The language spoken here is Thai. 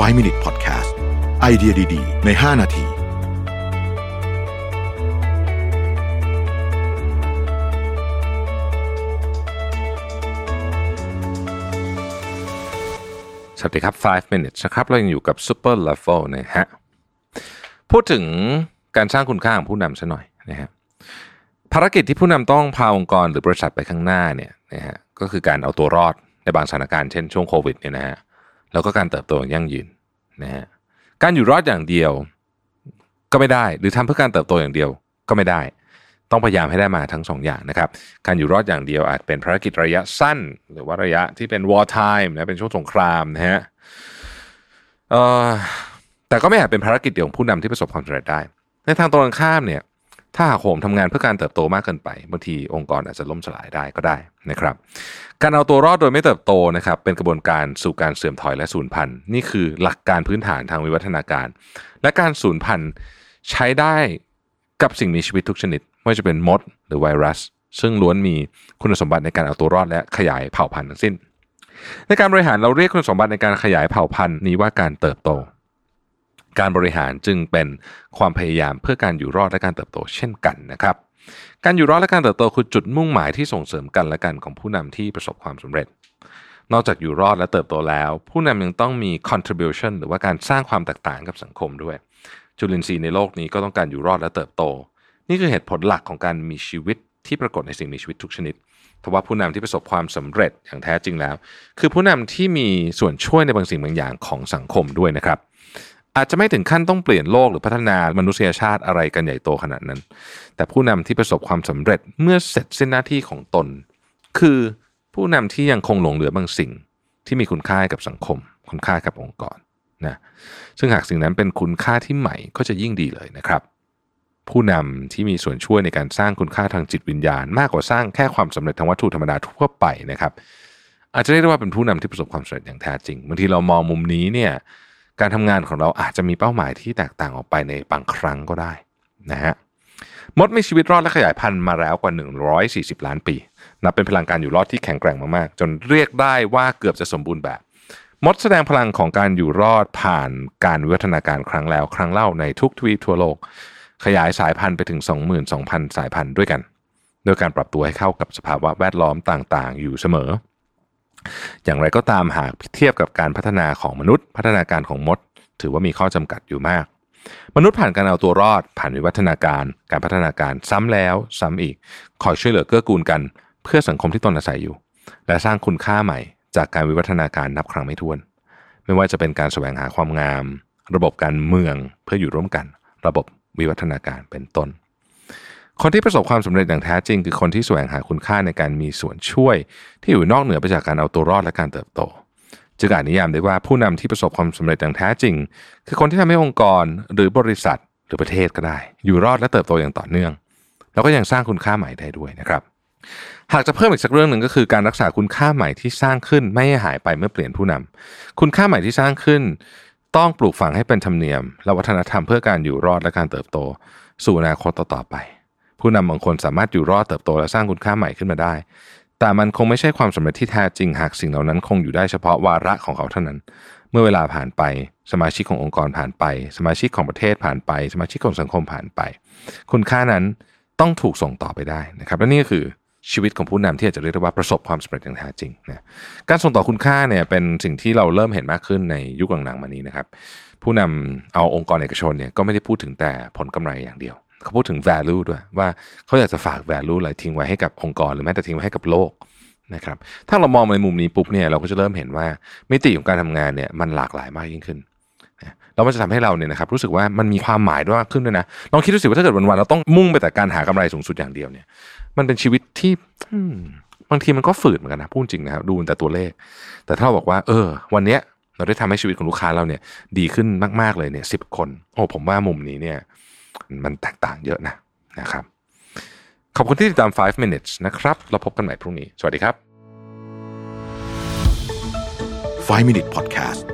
5 Minute Podcast ไอเดียดี ๆ ใน 5 นาทีสวัสดีครับ 5 minutes นะครับ เรายังอยู่กับ super level นะฮะ พูดถึงการสร้างคุณค่าของผู้นำซะหน่อยนะฮะ ภารกิจที่ผู้นำต้องพาองค์กรหรือบริษัทไปข้างหน้าเนี่ยนะฮะ ก็คือการเอาตัวรอดในบางสถานการณ์เช่นช่วงโควิดเนี่ยนะฮะ แล้วก็การเติบโตอย่างยั่งยืนนะฮะการอยู่รอดอย่างเดียวก็ไม่ได้ หรือทำเพื่อการเติบโตอย่างเดียวก็ไม่ได้ ต้องพยายามให้ได้มาทั้งสองอย่างนะครับ การอยู่รอดอย่างเดียวอาจเป็นภารกิจระยะสั้น หรือว่าระยะที่เป็น war time นะเป็นช่วงสงครามนะฮะแต่ก็ไม่อาจเป็นภารกิจเดียวของผู้นำที่ประสบความสำเร็จได้ ในทางตรงกันข้ามเนี่ย ถ้าหากโหมทำงานเพื่อการเติบโตมากเกินไปบางทีองค์กรอาจจะล่มสลายได้ก็ได้นะครับ การเอาตัวรอดโดยไม่เติบโตนะครับ เป็นกระบวนการสู่การเสื่อมถอยและสูญพันธุ์นี่คือหลักการพื้นฐานทางวิวัฒนาการ และการสูญพันธุ์ใช้ได้กับสิ่งมีชีวิตทุกชนิด ไม่ว่าจะเป็นมด หรือไวรัส ซึ่งล้วนมีคุณสมบัติในการเอาตัวรอดและขยายเผ่าพันธุ์ทั้งสิ้น ในการบริหารเราเรียกคุณสมบัติในการขยายเผ่าพันธุ์นี้ว่าการเติบโต การบริหารจึงเป็นความพยายามเพื่อการอยู่รอดและการเติบโตเช่นกันนะครับ การอยู่รอดและการเติบโตคือจุดมุ่งหมายที่ส่งเสริมกันและกันของผู้นำที่ประสบความสำเร็จ นอกจากอยู่รอดและเติบโตแล้ว ผู้นำยังต้องมี contribution หรือว่าการสร้างความแตกต่างกับสังคมด้วย จุลินทรีย์ในโลกนี้ก็ต้องการอยู่รอดและเติบโต นี่คือเหตุผลหลักของการมีชีวิตที่ปรากฏในสิ่งมีชีวิตทุกชนิดเพราะว่าผู้นำที่ประสบความสำเร็จอย่างแท้จริงแล้ว คือผู้นำที่มีส่วนช่วยในบางสิ่งบางอย่างของสังคมด้วยนะครับ อาจจะไม่ถึงขั้นต้องเปลี่ยนโลกหรือพัฒนามนุษยชาติอะไรกันใหญ่โตขนาดนั้น แต่ผู้นำที่ประสบความสำเร็จเมื่อเสร็จสิ้นหน้าที่ของตน คือผู้นำที่ยังคงหลงเหลือบางสิ่งที่มีคุณค่ากับสังคม คุณค่ากับองค์กรนะซึ่งหากสิ่งนั้นเป็นคุณค่าที่ใหม่ก็จะยิ่งดีเลยนะครับ ผู้นำที่มีส่วนช่วยในการสร้างคุณค่าทางจิตวิญญาณ มากกว่าสร้างแค่ความสำเร็จทางวัตถุธรรมดาทั่วไปนะครับ อาจจะเรียกได้ว่าเป็นผู้นำที่ประสบความสำเร็จอย่างแท้จริงบางทีเรามองมุมนี้เนี่ย การทำงานของเราอาจจะมีเป้าหมายที่แตกต่างออกไปในบางครั้งก็ได้นะฮะมดมีชีวิตรอดและขยายพันธุ์มาแล้วกว่า 140 ล้านปี นับเป็นพลังการอยู่รอดที่แข็งแกร่งมากๆ จนเรียกได้ว่าเกือบจะสมบูรณ์แบบ มดแสดงพลังของการอยู่รอดผ่านการวิวัฒนาการครั้งแล้วครั้งเล่าในทุกทวีปทั่วโลก ขยายสายพันธุ์ไปถึง 22,000 สายพันธุ์ด้วยกัน โดยการปรับตัวให้เข้ากับสภาวะแวดล้อมต่างๆ อยู่เสมอ อย่างไรก็ตามหากเทียบกับการพัฒนาของมนุษย์ พัฒนาการของมด ถือว่ามีข้อจำกัดอยู่มาก มนุษย์ผ่านการเอาตัวรอด ผ่านวิวัฒนาการ การพัฒนาการซ้ำแล้ว ซ้ำอีก คอยช่วยเหลือเกื้อกูลกัน เพื่อสังคมที่ตนอาศัยอยู่ และสร้างคุณค่าใหม่ จากการวิวัฒนาการนับครั้งไม่ถ้วน ไม่ว่าจะเป็นการแสวงหาความงาม ระบบการเมืองเพื่ออยู่ร่วมกัน ระบบวิวัฒนาการเป็นต้น คนที่ประสบความสำเร็จอย่างแท้จริง คือคนที่แสวงหาคุณค่าในการมีส่วนช่วย ที่อยู่นอกเหนือไปจากการเอาตัวรอดและการเติบโต จึงอาจนิยามได้ว่าผู้นำที่ประสบความสำเร็จอย่างแท้จริง คือคนที่ทำให้องค์กรหรือบริษัทหรือประเทศก็ได้ อยู่รอดและเติบโตอย่างต่อเนื่อง แล้วก็ยังสร้างคุณค่าใหม่ได้ด้วยนะครับ หากจะเพิ่มอีกสักเรื่องหนึ่งก็คือการรักษาคุณค่าใหม่ที่สร้างขึ้นไม่ให้หายไปเมื่อเปลี่ยนผู้นำคุณค่าใหม่ที่สร้างขึ้น ต้องปลูกฝังให้เป็นธรรมเนียม และวัฒนธรรมเพื่อการอยู่รอดและการเติบโต สู่อนาคตต่อๆไป ผู้นำบางคนสามารถอยู่รอดเติบโตและสร้างคุณค่าใหม่ขึ้นมาได้ แต่มันคงไม่ใช่ความสำเร็จที่แท้จริงหากสิ่งเหล่านั้นคงอยู่ได้เฉพาะวาระของเขาเท่านั้น เมื่อเวลาผ่านไปสมาชิกขององค์กรผ่านไป สมาชิกของประเทศผ่านไป สมาชิกของสังคมผ่านไป คุณค่านั้นต้องถูกส่งต่อไปได้นะครับและนี่ก็คือชีวิตของผู้นำที่อาจจะเรียกได้ว่าประสบความสำเร็จอย่างแท้จริงนะการส่งต่อคุณค่าเนี่ยเป็นสิ่งที่เราเริ่มเห็นมากขึ้นในยุคหลังๆมานี้นะครับ ผู้นำเอาองค์กรเอกชนเนี่ยก็ไม่ได้พูดถึงแต่ผลกำไรอย่างเดียว เขาพูดถึง value ด้วย ว่าเขาอยากจะฝาก value อะไรทิ้งไว้ให้กับองค์กร หรือแม้แต่ทิ้งไว้ให้กับโลกนะครับถ้าเรามองในมุมนี้ปุ๊บเนี่ยเราก็จะเริ่มเห็นว่ามิติของการทำงานเนี่ยมันหลากหลายมากยิ่งขึ้นแล้วมันจะทำให้เราเนี่ยนะครับรู้สึกว่ามันมีความหมายด้วยมากขึ้นด้วยนะลองคิดดูสิว่าถ้าเกิดวันๆเราต้องมุ่งไปแต่การหากำไรสูงสุดอย่างเดียวเนี่ย มันเป็นชีวิตที่บางทีมันก็ฝืดเหมือนกันนะพูดจริงนะครับดูแต่ตัวเลข แต่ถ้าเราบอกว่า เออ วันเนี้ยเราได้ทำให้ชีวิตของลูกค้าเราเนี่ย ดีขึ้นมากๆเลยเนี่ยสิบคน โอ้ผมว่ามุมนี้เนี่ย มันแตกต่างเยอะนะนะครับ ขอบคุณที่ติดตาม 5 minutes นะครับ เราพบกันใหม่พรุ่งนี้ สวัสดีครับ 5 Minute Podcast